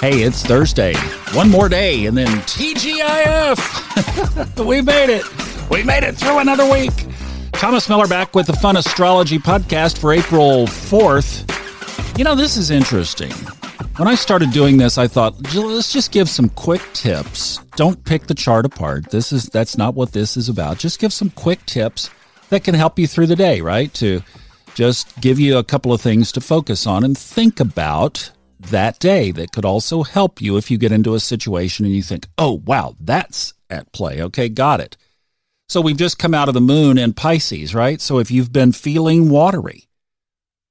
Hey, it's Thursday. One more day, and then TGIF. we made it. We made it through another week. Thomas Miller back with the Fun Astrology podcast for April 4th. You know, this is interesting. When I started doing this, I thought, let's just give some quick tips. Don't pick the chart apart. This is that's not what this is about. Just give some quick tips that can help you through the day, right? To just give you a couple of things to focus on and think about that day that could also help you if you get into a situation and you think, oh, wow, that's at play. Okay, got it. So we've just come out of the moon in Pisces, right? So if you've been feeling watery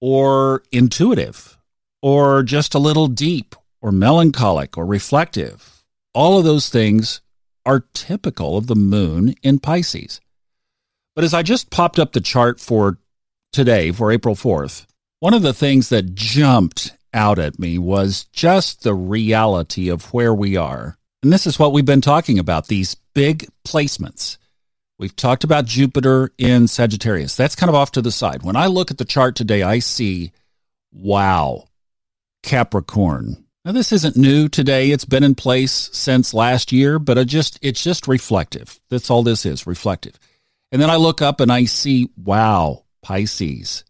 or intuitive or just a little deep or melancholic or reflective, all of those things are typical of the moon in Pisces. But as I just popped up the chart for today, for April 4th, one of the things that jumped out at me was just the reality of where we are. And this is what we've been talking about these big placements. We've talked about Jupiter in Sagittarius. That's kind of off to the side. When I look at the chart today, I see, wow, Capricorn. Now this isn't new today. It's been in place since last year, but just it's just reflective. That's all this is, reflective. And then I look up and I see, wow, Pisces.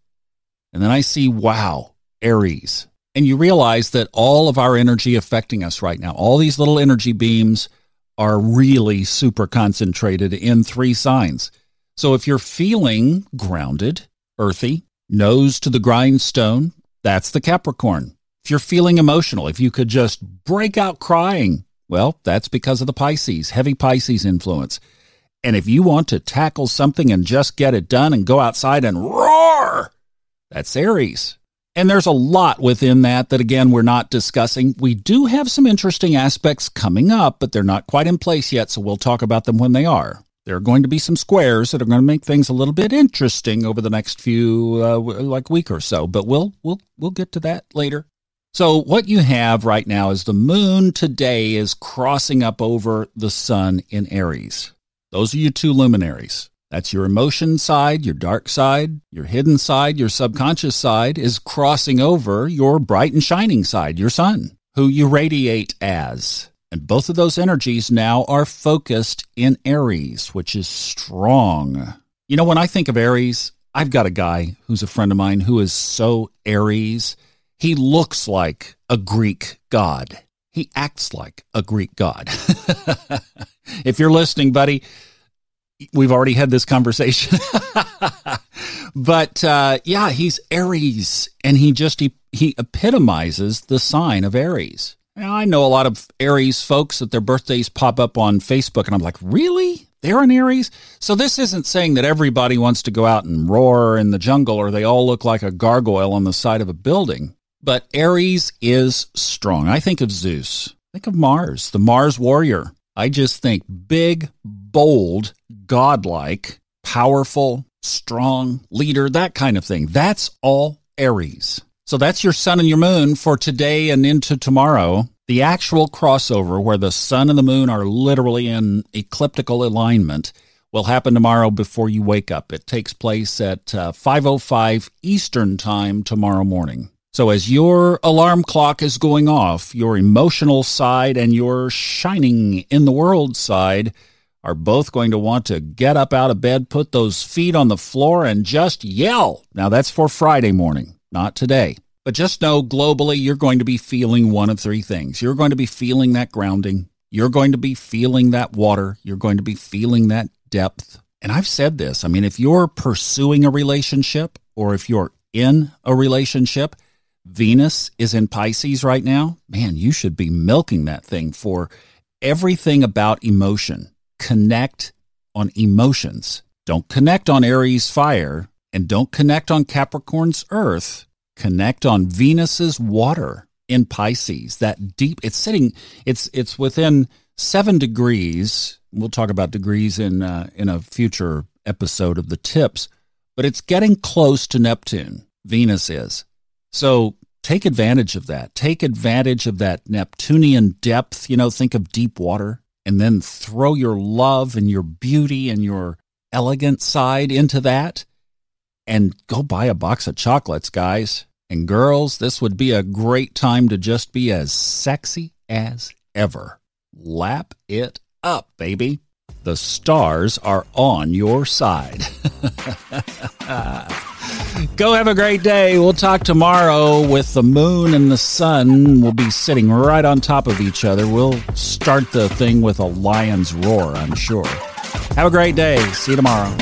And then I see, wow, Aries and you realize that all of our energy affecting us right now, all these little energy beams are really super concentrated in three signs. So if you're feeling grounded, earthy, nose to the grindstone, that's the Capricorn. If you're feeling emotional, if you could just break out crying, well, that's because of the Pisces, heavy Pisces influence. And if you want to tackle something and just get it done and go outside and roar, that's Aries. And there's a lot within that that, again, we're not discussing. We do have some interesting aspects coming up, but they're not quite in place yet, so we'll talk about them when they are. There are going to be some squares that are going to make things a little bit interesting over the next few, uh, like week or so, but we'll we'll we'll get to that later. So what you have right now is the moon today is crossing up over the sun in Aries. Those are your two luminaries. That's your emotion side, your dark side, your hidden side, your subconscious side is crossing over your bright and shining side, your sun, who you radiate as. And both of those energies now are focused in Aries, which is strong. You know, when I think of Aries, I've got a guy who's a friend of mine who is so Aries. He looks like a Greek god. He acts like a Greek god. if you're listening, buddy, we've already had this conversation. but uh, yeah, he's Aries, and he just he, he epitomizes the sign of Aries. Now, I know a lot of Aries folks that their birthdays pop up on Facebook, and I'm like, really? They're an Aries? So this isn't saying that everybody wants to go out and roar in the jungle or they all look like a gargoyle on the side of a building. But Aries is strong. I think of Zeus. Think of Mars, the Mars warrior. I just think big, bold, godlike, powerful, strong leader, that kind of thing. That's all Aries. So that's your sun and your moon for today and into tomorrow. The actual crossover where the sun and the moon are literally in ecliptical alignment will happen tomorrow before you wake up. It takes place at uh, 5:05 Eastern Time tomorrow morning. So as your alarm clock is going off, your emotional side and your shining in the world side are both going to want to get up out of bed, put those feet on the floor, and just yell. Now, that's for Friday morning, not today. But just know globally, you're going to be feeling one of three things. You're going to be feeling that grounding. You're going to be feeling that water. You're going to be feeling that depth. And I've said this I mean, if you're pursuing a relationship or if you're in a relationship, Venus is in Pisces right now, man, you should be milking that thing for everything about emotion connect on emotions. Don't connect on Aries fire and don't connect on Capricorn's earth. Connect on Venus's water in Pisces. That deep, it's sitting, it's, it's within seven degrees. We'll talk about degrees in, uh, in a future episode of the tips, but it's getting close to Neptune. Venus is. So take advantage of that. Take advantage of that Neptunian depth. You know, think of deep water and then throw your love and your beauty and your elegant side into that and go buy a box of chocolates, guys. And girls, this would be a great time to just be as sexy as ever. Lap it up, baby. The stars are on your side. Go have a great day. We'll talk tomorrow with the moon and the sun. We'll be sitting right on top of each other. We'll start the thing with a lion's roar, I'm sure. Have a great day. See you tomorrow.